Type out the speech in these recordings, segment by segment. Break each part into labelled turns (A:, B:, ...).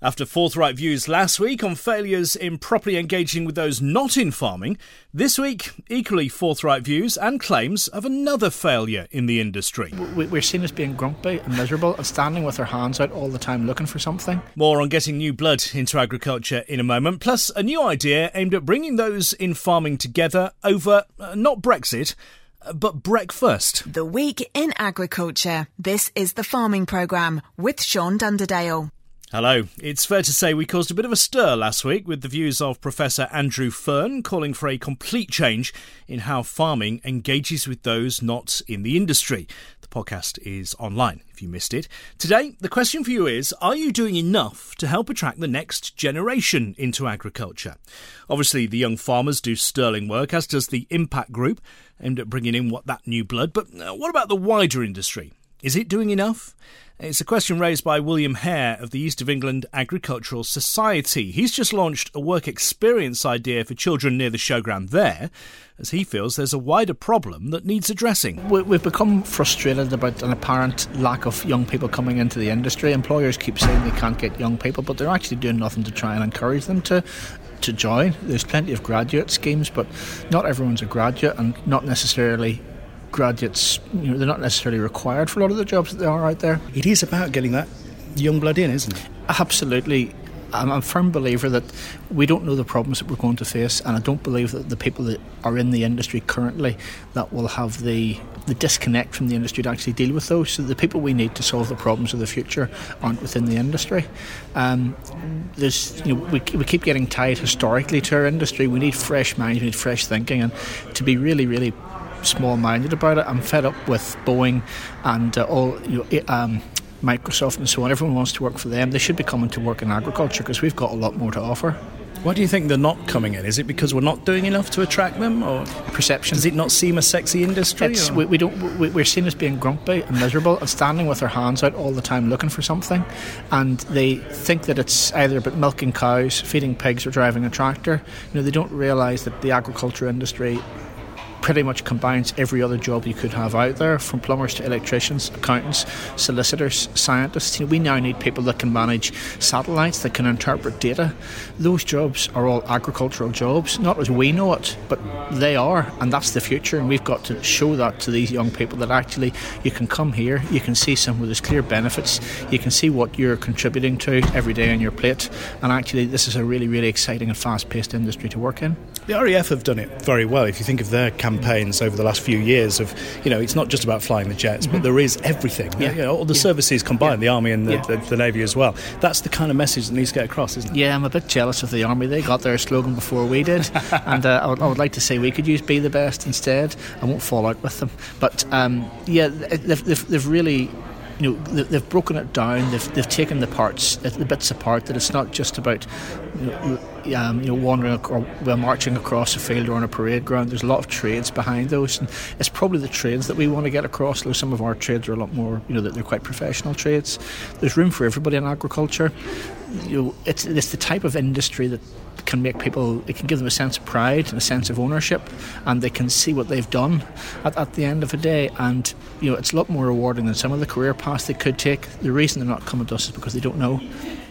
A: After forthright views last week on failures in properly engaging with those not in farming, this week, equally forthright views and claims of another failure in the industry.
B: We're seen as being grumpy and miserable and standing with our hands out all the time looking for something.
A: More on getting new blood into agriculture in a moment, plus a new idea aimed at bringing those in farming together over uh, not Brexit, uh, but breakfast.
C: The Week in Agriculture. This is the Farming Programme with Sean Dunderdale.
A: Hello. It's fair to say we caused a bit of a stir last week with the views of Professor Andrew Fearne calling for a complete change in how farming engages with those not in the industry. The podcast is online if you missed it. Today, the question for you is Are you doing enough to help attract the next generation into agriculture? Obviously, the young farmers do sterling work, as does the Impact Group, aimed at bringing in what that new blood. But uh, what about the wider industry? Is it doing enough? It's a question raised by William Hare of the East of England Agricultural Society. He's just launched a work experience idea for children near the showground there, as he feels there's a wider problem that needs addressing.
B: We've become frustrated about an apparent lack of young people coming into the industry. Employers keep saying they can't get young people, but they're actually doing nothing to try and encourage them to to join. There's plenty of graduate schemes, but not everyone's a graduate and not necessarily graduates, you know, they're not necessarily required for a lot of the jobs that there are out there.
D: It is about getting that young blood in, isn't it?
B: Absolutely. I'm a firm believer that we don't know the problems that we're going to face, and I don't believe that the people that are in the industry currently that will have the the disconnect from the industry to actually deal with those. So the people we need to solve the problems of the future aren't within the industry. Um, there's, you know, we, we keep getting tied historically to our industry. We need fresh minds, we need fresh thinking, and to be really, really small minded about it. I'm fed up with Boeing and uh, all you know, um, Microsoft and so on. Everyone wants to work for them. They should be coming to work in agriculture because we've got a lot more to offer.
D: Why do you think they're not coming in? Is it because we're not doing enough to attract them, or
B: perception?
D: Does it not seem a sexy industry?
B: We, we, don't. We, are seen as being grumpy and miserable and standing with our hands out all the time looking for something, and they think that it's either about milking cows, feeding pigs, or driving a tractor. You know, they don't realise that the agriculture industry pretty much combines every other job you could have out there, from plumbers to electricians, accountants, solicitors, scientists. You know, we now need people that can manage satellites, that can interpret data. Those jobs are all agricultural jobs, not as we know it, but they are, and that's the future. And we've got to show that to these young people that actually you can come here, you can see some of those clear benefits, you can see what you're contributing to every day on your plate, and actually this is a really, really exciting and fast-paced industry to work in.
D: The RAF have done it very well. If you think of their campaigns over the last few years of, you know, it's not just about flying the jets, mm-hmm. but there is everything. Yeah. You know, all the yeah. services combined, yeah. the Army and the, yeah. the, the, Navy as well. That's the kind of message that needs to get across, isn't it?
B: Yeah, I'm a bit jealous of the Army. They got their slogan before we did. and uh, I, would, I, would, like to say we could use Be the Best instead. I won't fall out with them. But um, yeah, they've, they've, they've really you know they've broken it down. They've, they've taken the parts, the bits apart. That it's not just about you know, um, you know wandering or well, marching across a field or on a parade ground. There's a lot of trades behind those, and it's probably the trades that we want to get across. Though some of our trades are a lot more, you know, that they're quite professional trades. There's room for everybody in agriculture. You know, it's it's the type of industry that can make people, it can give them a sense of pride and a sense of ownership, and they can see what they've done at, at the end of the day. And you know, it's a lot more rewarding than some of the career paths they could take. The reason they're not coming to us is because they don't know.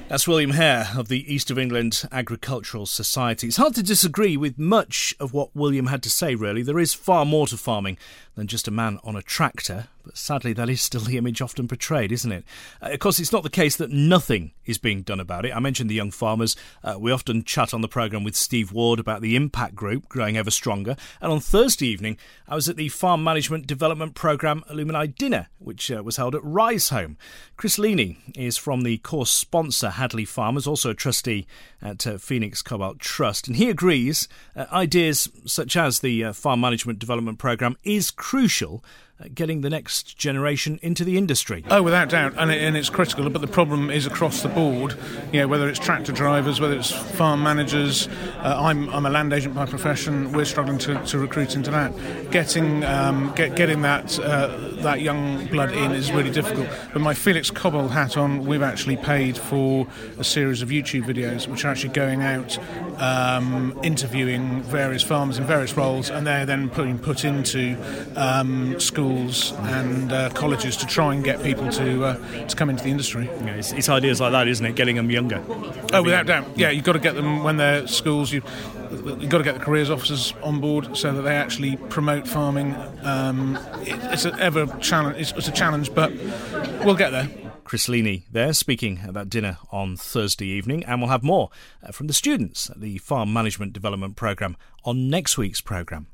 A: That's William Hare of the East of England Agricultural Society. It's hard to disagree with much of what William had to say, really. There is far more to farming than just a man on a tractor, but sadly, that is still the image often portrayed, isn't it? Uh, of course, it's not the case that nothing is being done about it. I mentioned the young farmers. Uh, we often chat on the programme with Steve Ward about the Impact Group growing ever stronger. And on Thursday evening, I was at the Farm Management Development Programme Alumni Dinner, which uh, was held at Riseholme. Chris Leaney is from the course sponsor Hadley Farmers, also a trustee at uh, Felix Cobbold Trust. And he agrees uh, ideas such as the uh, Farm Management Development Programme is crucial getting the next generation into the industry.
E: Oh, without doubt, and, it, and, it's critical. But the problem is across the board. You know, whether it's tractor drivers, whether it's farm managers. Uh, I'm, I'm a land agent by profession. We're struggling to, to recruit into that. Getting um, get, getting that uh, that young blood in is really difficult. But my Felix Cobbold hat on, we've actually paid for a series of YouTube videos which are actually going out, um, interviewing various farmers in various roles, and they're then being put into um, schools schools and uh, colleges to try and get people to uh, to come into the industry.
D: Yeah, it's, it's, ideas like that, isn't it? Getting them younger.
E: Oh, without doubt. Yeah, you've got to get them when they're at schools. You you've got to get the careers officers on board so that they actually promote farming. Um, it, it's an ever challenge. It's, it's a challenge, but we'll get there.
A: Chris Leaney there speaking at that dinner on Thursday evening, and we'll have more uh, from the students at the Farm Management Development Programme on next week's programme.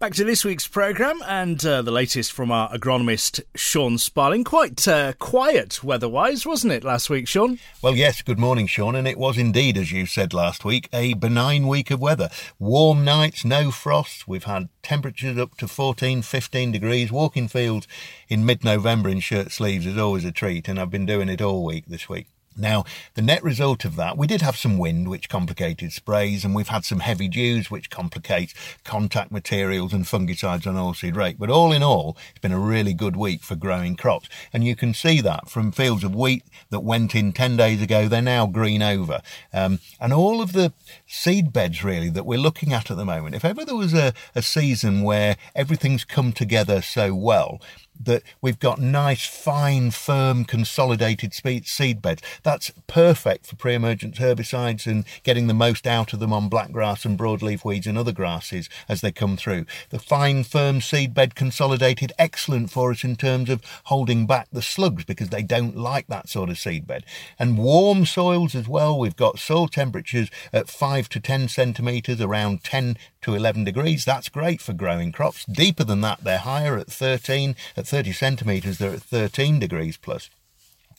A: Back to this week's programme and uh, the latest from our agronomist Sean Sparling. Quite uh, quiet weather-wise, wasn't it, last week, Sean?
F: Well, yes, good morning, Sean. And it was indeed, as you said last week, a benign week of weather. Warm nights, no frost. We've had temperatures up to 14, 15 degrees. Walking fields in mid-November in shirt sleeves is always a treat, and I've been doing it all week this week. Now, the net result of that, we did have some wind, which complicated sprays, and we've had some heavy dews, which complicates contact materials and fungicides on oilseed rape. But all in all, it's been a really good week for growing crops. And you can see that from fields of wheat that went in 10 days ago, they're now green over. Um, and all of the seed beds, really, that we're looking at at the moment, if ever there was a, a season where everything's come together so well, that we've got nice, fine, firm, consolidated seed beds. That's perfect for pre-emergent herbicides and getting the most out of them on black grass and broadleaf weeds and other grasses as they come through. The fine, firm seed bed consolidated, excellent for us in terms of holding back the slugs because they don't like that sort of seed bed. And warm soils as well. We've got soil temperatures at 5 to 10 centimetres, around 10 to 11 degrees. That's great for growing crops. Deeper than that, they're higher at 13. At 30 centimetres, they're at 13 degrees plus.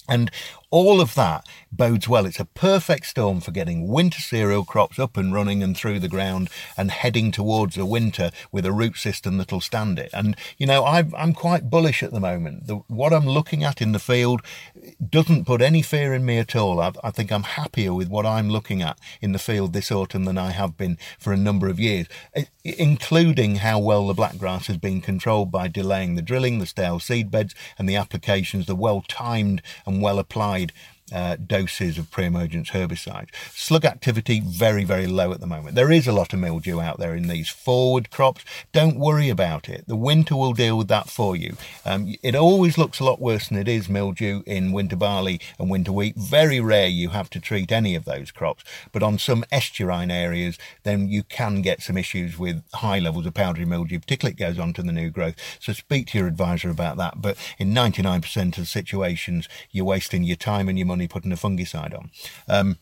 F: And all of that bodes well. It's a perfect storm for getting winter cereal crops up and running and through the ground and heading towards a winter with a root system that'll stand it. And, you know, i am quite bullish at the moment. The, what I'm looking at in the field doesn't put any fear in me at all. I, I think I'm happier with what I'm looking at in the field this autumn than I have been for a number of years, including how well the blackgrass has been controlled by delaying the drilling, the stale seed beds and the applications, the well timed and well applied side uh, doses of pre-emergence herbicides. Slug activity very, very low at the moment. There is a lot of mildew out there in these forward crops. Don't worry about it. The winter will deal with that for you. Um, it always looks a lot worse than it is mildew in winter barley and winter wheat. Very rare you have to treat any of those crops, but on some estuarine areas, then you can get some issues with high levels of powdery mildew, particularly it goes on to the new growth. So speak to your advisor about that. But in 99% of situations, you're wasting your time and your money money putting a fungicide on. Um,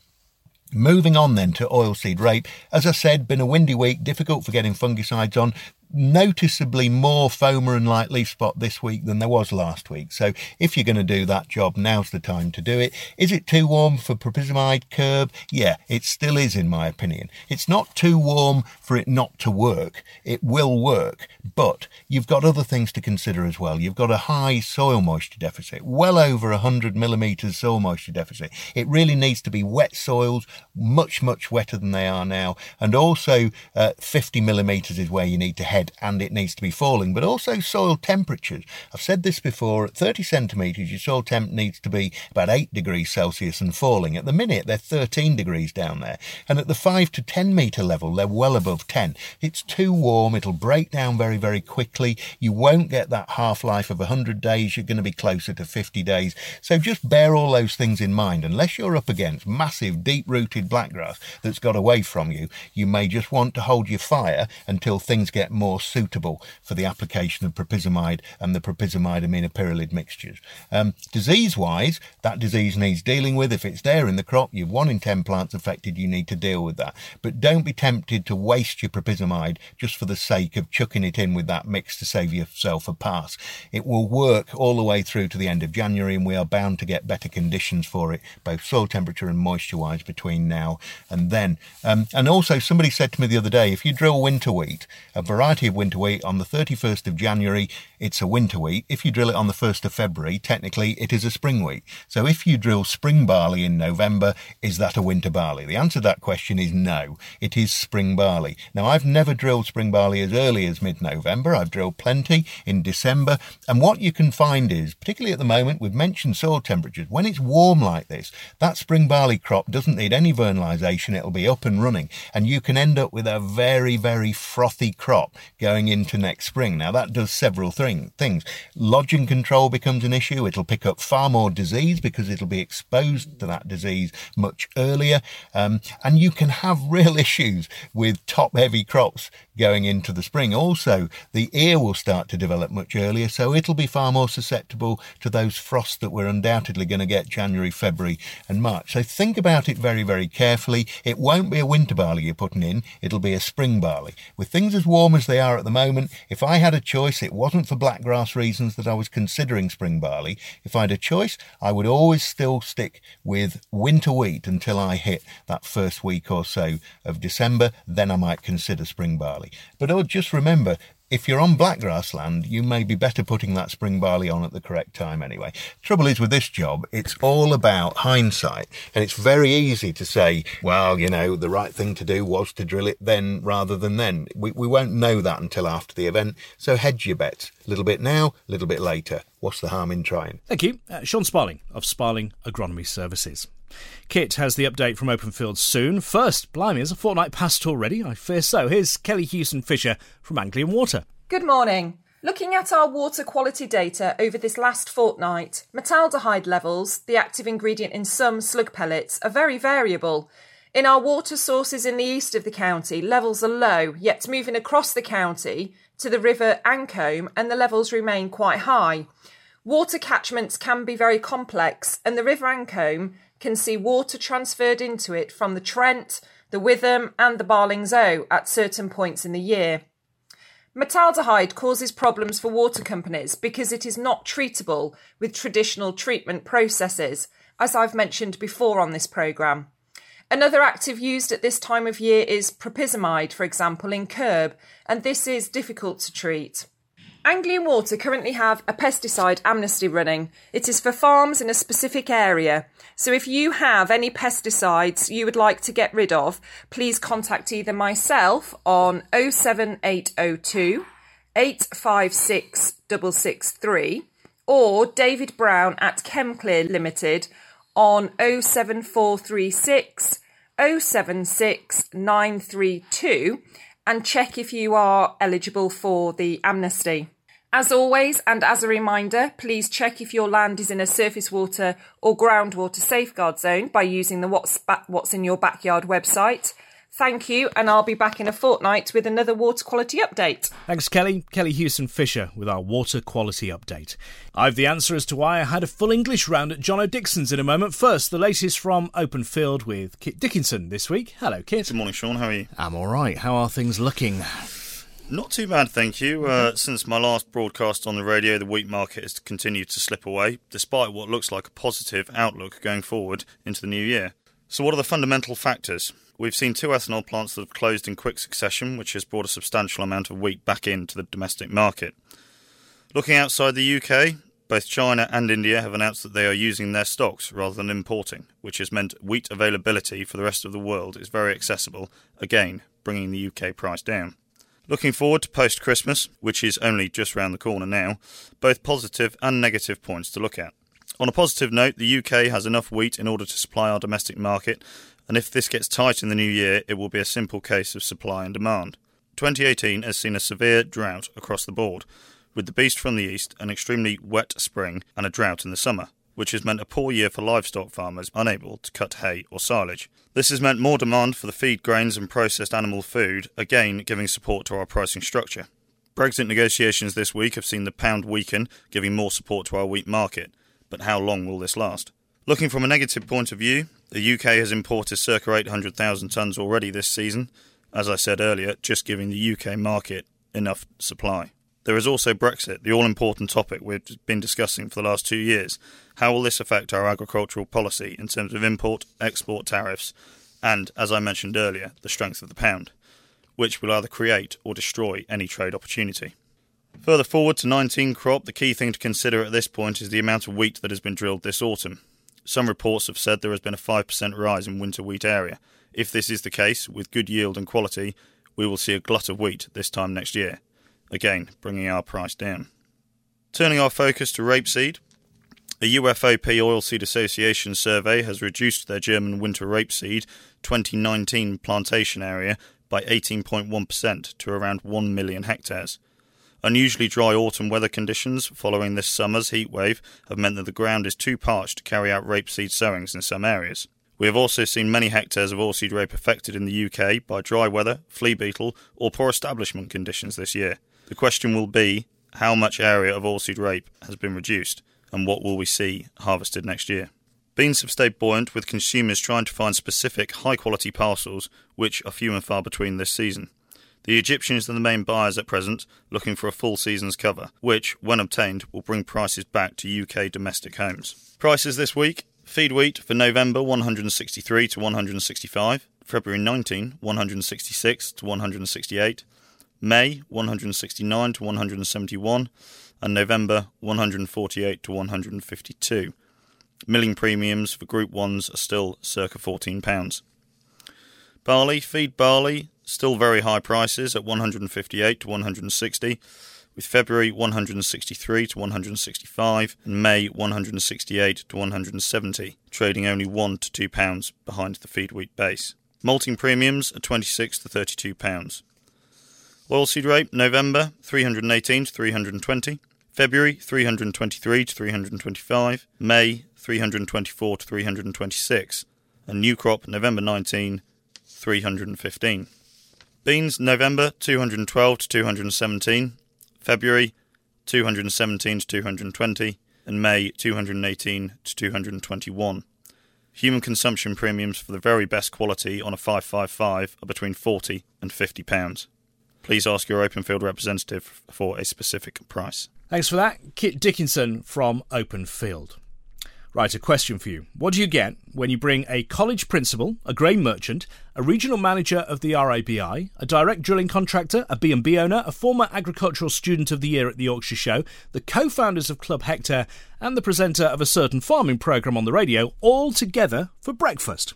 F: Moving on then to oilseed rape. As I said, been a windy week, difficult for getting fungicides on noticeably more phoma and light leaf spot this week than there was last week. So if you're going to do that job, now's the time to do it. Is it too warm for propyzamide Kerb? Yeah, it still is in my opinion. It's not too warm for it not to work. It will work, but you've got other things to consider as well. You've got a high soil moisture deficit, well over 100 millimetres soil moisture deficit. It really needs to be wet soils, much, much wetter than they are now. And also uh, 50 millimetres is where you need to head and it needs to be falling, but also soil temperatures. I've said this before, at 30 centimetres, your soil temp needs to be about 8 degrees Celsius and falling. At the minute, they're 13 degrees down there. And at the 5 to 10 metre level, they're well above 10. It's too warm, it'll break down very, very quickly. You won't get that half life of 100 days, you're going to be closer to 50 days. So just bear all those things in mind. Unless you're up against massive, deep rooted blackgrass that's got away from you, you may just want to hold your fire until things get more more suitable for the application of propyzamide and the propyzamide aminopyralid mixtures. Um, disease-wise, that disease needs dealing with. If it's there in the crop, you've one in ten plants affected, you need to deal with that. But don't be tempted to waste your propyzamide just for the sake of chucking it in with that mix to save yourself a pass. It will work all the way through to the end of January, and we are bound to get better conditions for it, both soil temperature and moisture-wise, between now and then. Um, and also, somebody said to me the other day, if you drill winter wheat, a variety of winter wheat on the 31st of January, it's a winter wheat. If you drill it on the 1st of February, technically it is a spring wheat. So if you drill spring barley in November, is that a winter barley? The answer to that question is no. It is spring barley. Now, I've never drilled spring barley as early as mid-November. I've drilled plenty in December. And what you can find is, particularly at the moment, we've mentioned soil temperatures. When it's warm like this, that spring barley crop doesn't need any vernalisation. It'll be up and running. And you can end up with a very, very frothy crop going into next spring. Now, that does several things thing, things. Lodging control becomes an issue. It'll pick up far more disease because it'll be exposed to that disease much earlier. Um, and you can have real issues with top heavy crops going into the spring. Also, the ear will start to develop much earlier, so it'll be far more susceptible to those frosts that we're undoubtedly going to get January, February, and March. So think about it very, very carefully. It won't be a winter barley you're putting in, it'll be a spring barley. With things as warm as they are at the moment, if I had a choice, it wasn't for blackgrass reasons that I was considering spring barley. If I had a choice, I would always still stick with winter wheat until I hit that first week or so of December. Then I might consider spring barley. But oh, just remember, if you're on blackgrass land, you may be better putting that spring barley on at the correct time anyway. Trouble is with this job, it's all about hindsight. And it's very easy to say, well, you know, the right thing to do was to drill it then rather than then. We, we won't know that until after the event. So hedge your bets. A little bit now, a little bit later. What's the harm in trying?
A: Thank you. Uh, Sean Sparling of Sparling Agronomy Services. Kit has the update from Open Fields soon. First, blimey, is a fortnight past already? I fear so. Here's Kelly Hewson Fisher from Anglian Water.
G: Good morning. Looking at our water quality data over this last fortnight, metaldehyde levels, the active ingredient in some slug pellets, are very variable. In our water sources in the east of the county, levels are low, yet moving across the county to the river Ancholme, and the levels remain quite high. Water catchments can be very complex, and the River Ancholme can see water transferred into it from the Trent, the Witham, and the Barlings Eau at certain points in the year. Metaldehyde causes problems for water companies because it is not treatable with traditional treatment processes, as I've mentioned before on this programme. Another active used at this time of year is propyzamide, for example, in Kerb, and this is difficult to treat. Anglian Water currently have a pesticide amnesty running. It is for farms in a specific area. So if you have any pesticides you would like to get rid of, please contact either myself on 07802 856 663 or David Brown at Chemclear Limited on 07436 076 and check if you are eligible for the amnesty. As always, and as a reminder, please check if your land is in a surface water or groundwater safeguard zone by using the What's, ba- What's in Your Backyard website. Thank you, and I'll be back in a fortnight with another water quality update.
A: Thanks, Kelly. Kelly Hewson Fisher with our water quality update. I've the answer as to why I had a full English round at Jono Dixon's in a moment. First, the latest from Open Field with Kit Dickinson this week. Hello, Kit.
H: Good morning, Sean. How are you?
A: I'm all right. How are things looking?
H: Not too bad, thank you. Uh, since my last broadcast on the radio, the wheat market has continued to slip away, despite what looks like a positive outlook going forward into the new year. So, what are the fundamental factors? We've seen two ethanol plants that have closed in quick succession, which has brought a substantial amount of wheat back into the domestic market. Looking outside the UK, both China and India have announced that they are using their stocks rather than importing, which has meant wheat availability for the rest of the world is very accessible, again, bringing the UK price down. Looking forward to post Christmas, which is only just round the corner now, both positive and negative points to look at. On a positive note, the UK has enough wheat in order to supply our domestic market, and if this gets tight in the new year, it will be a simple case of supply and demand. 2018 has seen a severe drought across the board, with the beast from the east, an extremely wet spring, and a drought in the summer, which has meant a poor year for livestock farmers unable to cut hay or silage. This has meant more demand for the feed grains and processed animal food, again giving support to our pricing structure. Brexit negotiations this week have seen the pound weaken, giving more support to our wheat market. But how long will this last? Looking from a negative point of view, the UK has imported circa 800,000 tonnes already this season, as I said earlier, just giving the UK market enough supply. There is also Brexit, the all important topic we've been discussing for the last two years. How will this affect our agricultural policy in terms of import, export tariffs, and, as I mentioned earlier, the strength of the pound, which will either create or destroy any trade opportunity? Further forward to 19 crop, the key thing to consider at this point is the amount of wheat that has been drilled this autumn. Some reports have said there has been a 5% rise in winter wheat area. If this is the case, with good yield and quality, we will see a glut of wheat this time next year, again bringing our price down. Turning our focus to rapeseed, a UFOP Oilseed Association survey has reduced their German winter rapeseed 2019 plantation area by 18.1% to around 1 million hectares. Unusually dry autumn weather conditions following this summer's heatwave have meant that the ground is too parched to carry out rapeseed sowings in some areas. We have also seen many hectares of oilseed rape affected in the UK by dry weather, flea beetle, or poor establishment conditions this year. The question will be how much area of oilseed rape has been reduced, and what will we see harvested next year? Beans have stayed buoyant, with consumers trying to find specific high quality parcels, which are few and far between this season. The Egyptians are the main buyers at present, looking for a full season's cover, which, when obtained, will bring prices back to UK domestic homes. Prices this week feed wheat for November 163 to 165, February 19 166 to 168, May 169 to 171, and November 148 to 152. Milling premiums for Group 1s are still circa £14. Barley, feed barley, still very high prices at 158 to 160, with February 163 to 165 and May 168 to 170, trading only 1 to 2 pounds behind the feed wheat base. Malting premiums are 26 to 32 pounds. Oilseed rape November 318 to 320, February 323 to 325, May 324 to 326, and new crop November 19 315. Beans November 212 to 217, February 217 to 220, and May 218 to 221. Human consumption premiums for the very best quality on a 555 are between 40 and 50 pounds. Please ask your open field representative for a specific price.
A: Thanks for that, Kit Dickinson from Open Field. Right, a question for you. What do you get when you bring a college principal, a grain merchant, a regional manager of the RABI, a direct drilling contractor, a B&B owner, a former agricultural student of the year at the Yorkshire Show, the co-founders of Club Hector, and the presenter of a certain farming programme on the radio, all together for breakfast?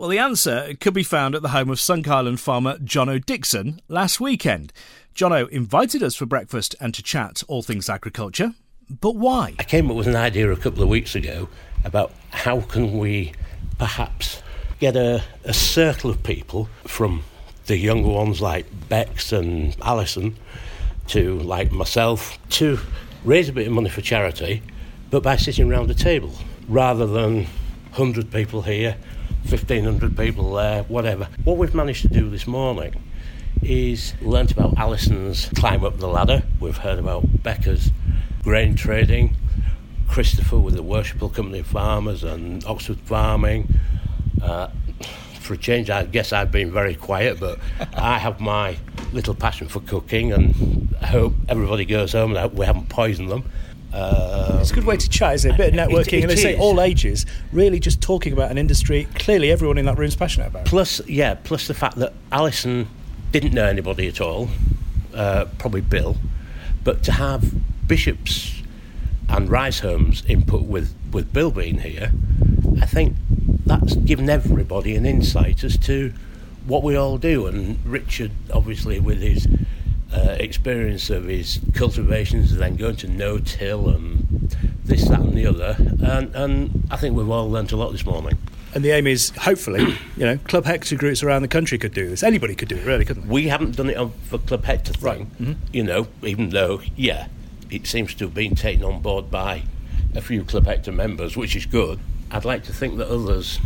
A: Well, the answer could be found at the home of Sunk Island farmer Jono Dixon last weekend. Jono invited us for breakfast and to chat all things agriculture. But why?
I: I came up with an idea a couple of weeks ago about how can we perhaps get a, a circle of people from the younger ones like Bex and Alison to like myself to raise a bit of money for charity, but by sitting around a table rather than 100 people here, 1500 people there, whatever. What we've managed to do this morning is learnt about Alison's climb up the ladder. We've heard about Becker's grain trading, Christopher with the Worshipful Company of Farmers and Oxford Farming. Uh, for a change, I guess I've been very quiet, but I have my little passion for cooking, and I hope everybody goes home and we haven't poisoned them.
D: Um, it's a good way to chat, isn't it? A bit of networking, it, it and they say all ages, really just talking about an industry clearly everyone in that room is passionate about.
I: Plus, yeah, plus the fact that Alison didn't know anybody at all, uh, probably Bill, but to have Bishop's and Riseholme's input with, with Bill being here, I think that's given everybody an insight as to what we all do. And Richard, obviously, with his uh, experience of his cultivations, and then going to no-till and this, that, and the other, and, and I think we've all learnt a lot this morning.
D: And the aim is, hopefully, you know, Club Hector groups around the country could do this. Anybody could do it, really, couldn't they?
I: We haven't done it on for Club Hector thing,
D: right. mm-hmm.
I: you know, even though, yeah, it seems to have been taken on board by a few Club Hector members, which is good. I'd like to think that others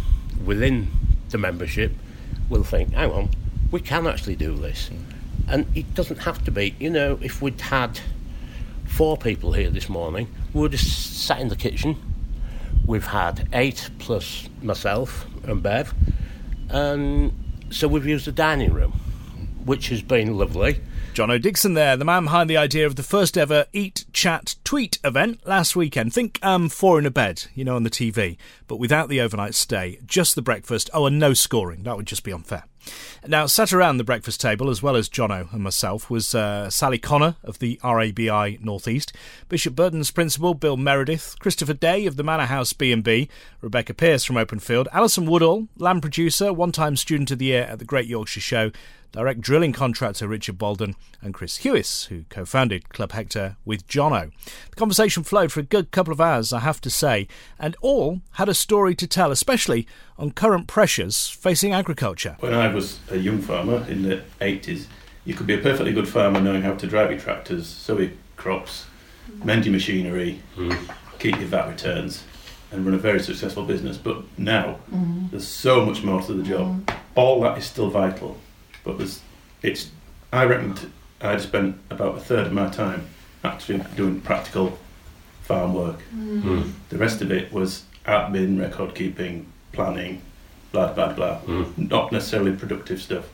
I: within the membership will think, hang on, we can actually do this. And it doesn't have to be, you know, if we'd had four people here this morning, we would have sat in the kitchen. We've had eight plus myself and Bev. And so we've used the dining room, which has been lovely.
A: Jono Dixon there, the man behind the idea of the first ever Eat, Chat, Tweet event last weekend. Think um, four in a bed, you know, on the TV, but without the overnight stay, just the breakfast. Oh, and no scoring. That would just be unfair. Now, sat around the breakfast table, as well as Jono and myself, was uh, Sally Connor of the RABI Northeast, Bishop Burton's principal Bill Meredith, Christopher Day of the Manor House B&B, Rebecca Pierce from Openfield, Alison Woodall, lamb producer, one-time student of the year at the Great Yorkshire Show, direct drilling contractor Richard Bolden, and Chris Hewis, who co founded Club Hector with Jono. The conversation flowed for a good couple of hours, I have to say, and all had a story to tell, especially on current pressures facing agriculture.
J: When I was a young farmer in the 80s, you could be a perfectly good farmer knowing how to drive your tractors, sow your crops, mend your machinery, mm. keep your VAT returns, and run a very successful business. But now mm. there's so much more to the job. Mm. All that is still vital, but there's it's. I reckon I'd spent about a third of my time actually doing practical farm work. Mm. The rest of it was admin, record keeping, planning, blah blah blah. Mm. Not necessarily productive stuff.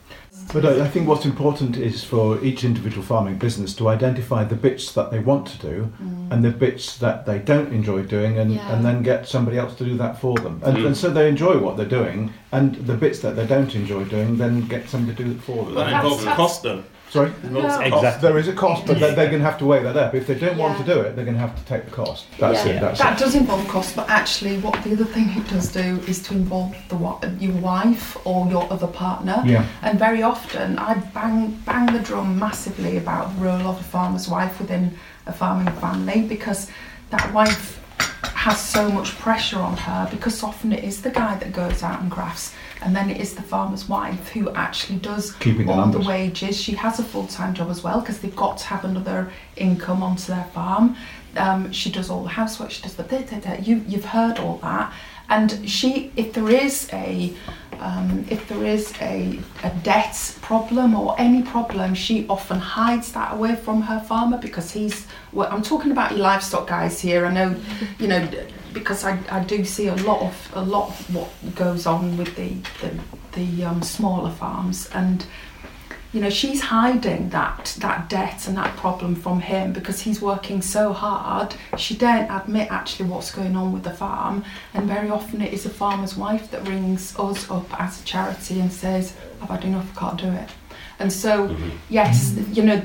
K: But I, think what's important is for each individual farming business to identify the bits that they want to do mm. and the bits that they don't enjoy doing, and, yeah. and then get somebody else to do that for them. And, mm. and, so they enjoy what they're doing, and the bits that they don't enjoy doing, then get somebody to do it for them.
J: That involves cost, though.
K: Sorry? No. Exactly. There is a cost, but they're, they're going to have to weigh that up. If they don't yeah. want to do it, they're going to have to take the cost.
L: That's yeah. it. That's that it. does involve cost, but actually, what the other thing it does do is to involve the your wife or your other partner.
K: Yeah.
L: And very often, I bang bang the drum massively about the role of a farmer's wife within a farming family because that wife has so much pressure on her because often it is the guy that goes out and grafts and then it is the farmer's wife who actually does
K: Keeping
L: all
K: the,
L: the wages. She has a full time job as well because they've got to have another income onto their farm. Um, she does all the housework. She does the da, da, da. You you've heard all that, and she if there is a um, if there is a, a debt problem or any problem, she often hides that away from her farmer because he's. Well, I'm talking about your livestock guys here. I know, you know, because I, I do see a lot of a lot of what goes on with the the, the um, smaller farms and you know she's hiding that that debt and that problem from him because he's working so hard she daren't admit actually what's going on with the farm and very often it is a farmer's wife that rings us up as a charity and says I've had enough I can't do it and so mm-hmm. yes you know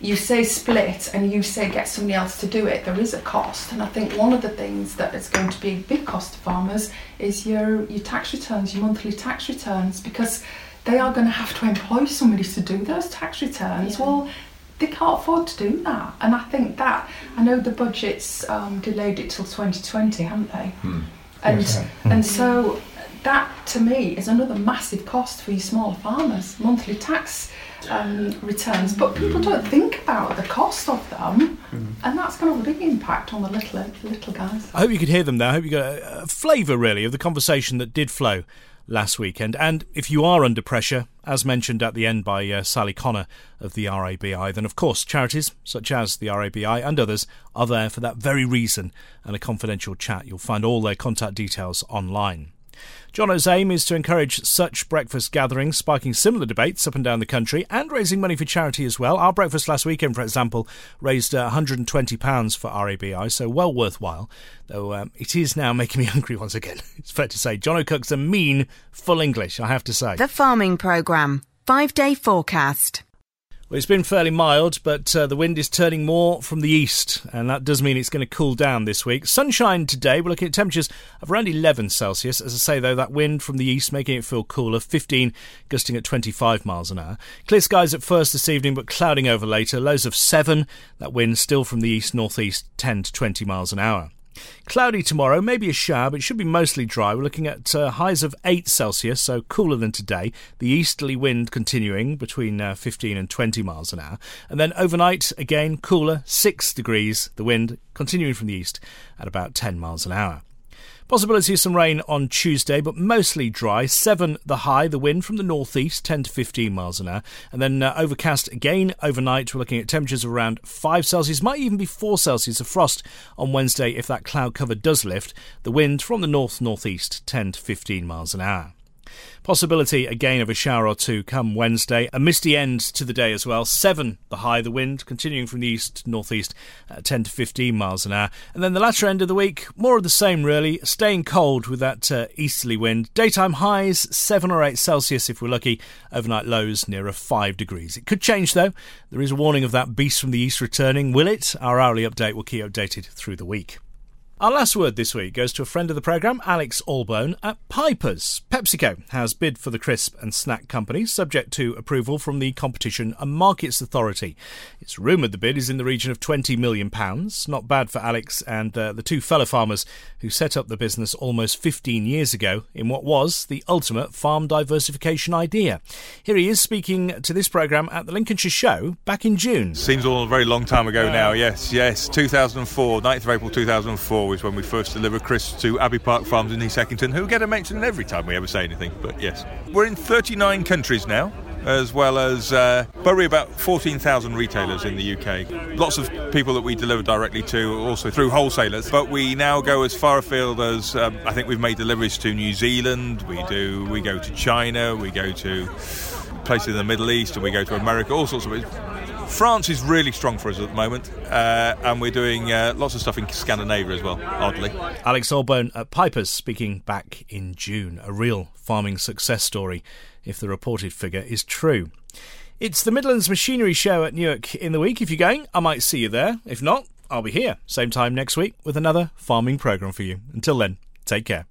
L: you say split and you say get somebody else to do it, there is a cost. And I think one of the things that is going to be a big cost to farmers is your, your tax returns, your monthly tax returns, because they are going to have to employ somebody to do those tax returns. Yeah. Well, they can't afford to do that. And I think that, I know the budget's um, delayed it till 2020, haven't they? Hmm. And, yes, hmm. and so that to me is another massive cost for your smaller farmers, monthly tax um, returns, but people don't think about the cost of them, mm. and that's going to have a big impact on the little little guys.
A: I hope you could hear them there. I hope you got a, a flavour really of the conversation that did flow last weekend. And if you are under pressure, as mentioned at the end by uh, Sally Connor of the RABI, then of course charities such as the RABI and others are there for that very reason and a confidential chat. You'll find all their contact details online. Jono's aim is to encourage such breakfast gatherings, sparking similar debates up and down the country and raising money for charity as well. Our breakfast last weekend, for example, raised uh, £120 for RABI, so well worthwhile. Though um, it is now making me hungry once again. It's fair to say. Jono cooks a mean full English, I have to say.
C: The Farming Programme. Five day forecast.
A: Well, it's been fairly mild, but uh, the wind is turning more from the east, and that does mean it's going to cool down this week. Sunshine today, we're looking at temperatures of around 11 Celsius. As I say, though, that wind from the east making it feel cooler, 15 gusting at 25 miles an hour. Clear skies at first this evening, but clouding over later. Lows of 7, that wind still from the east northeast, 10 to 20 miles an hour. Cloudy tomorrow, maybe a shower, but it should be mostly dry. We're looking at uh, highs of 8 Celsius, so cooler than today. The easterly wind continuing between uh, 15 and 20 miles an hour. And then overnight, again, cooler, 6 degrees. The wind continuing from the east at about 10 miles an hour. Possibility of some rain on Tuesday, but mostly dry. 7 the high, the wind from the northeast, 10 to 15 miles an hour. And then uh, overcast again overnight. We're looking at temperatures around 5 Celsius, might even be 4 Celsius of frost on Wednesday if that cloud cover does lift. The wind from the north northeast, 10 to 15 miles an hour. Possibility again of a shower or two come Wednesday. A misty end to the day as well. 7 the high, the wind continuing from the east northeast, uh, 10 to 15 miles an hour. And then the latter end of the week, more of the same really. Staying cold with that uh, easterly wind. Daytime highs 7 or 8 Celsius if we're lucky. Overnight lows nearer 5 degrees. It could change though. There is a warning of that beast from the east returning. Will it? Our hourly update will keep updated through the week. Our last word this week goes to a friend of the programme, Alex Allbone at Pipers PepsiCo has bid for the crisp and snack company, subject to approval from the Competition and Markets Authority. It's rumoured the bid is in the region of £20 million. Not bad for Alex and uh, the two fellow farmers who set up the business almost 15 years ago in what was the ultimate farm diversification idea. Here he is speaking to this programme at the Lincolnshire Show back in June.
M: Seems all a very long time ago now, yes, yes. 2004, 9th of April 2004 was when we first deliver Chris to Abbey Park Farms in East Heckington, who get a mention every time we ever say anything, but yes. We're in 39 countries now as well as uh, probably about 14,000 retailers in the UK. Lots of people that we deliver directly to, also through wholesalers. But we now go as far afield as um, I think we've made deliveries to New Zealand. We do. We go to China. We go to places in the Middle East, and we go to America. All sorts of. France is really strong for us at the moment, uh, and we're doing uh, lots of stuff in Scandinavia as well, oddly.
A: Alex Allbone at Pipers speaking back in June. A real farming success story, if the reported figure is true. It's the Midlands Machinery Show at Newark in the week. If you're going, I might see you there. If not, I'll be here, same time next week, with another farming programme for you. Until then, take care.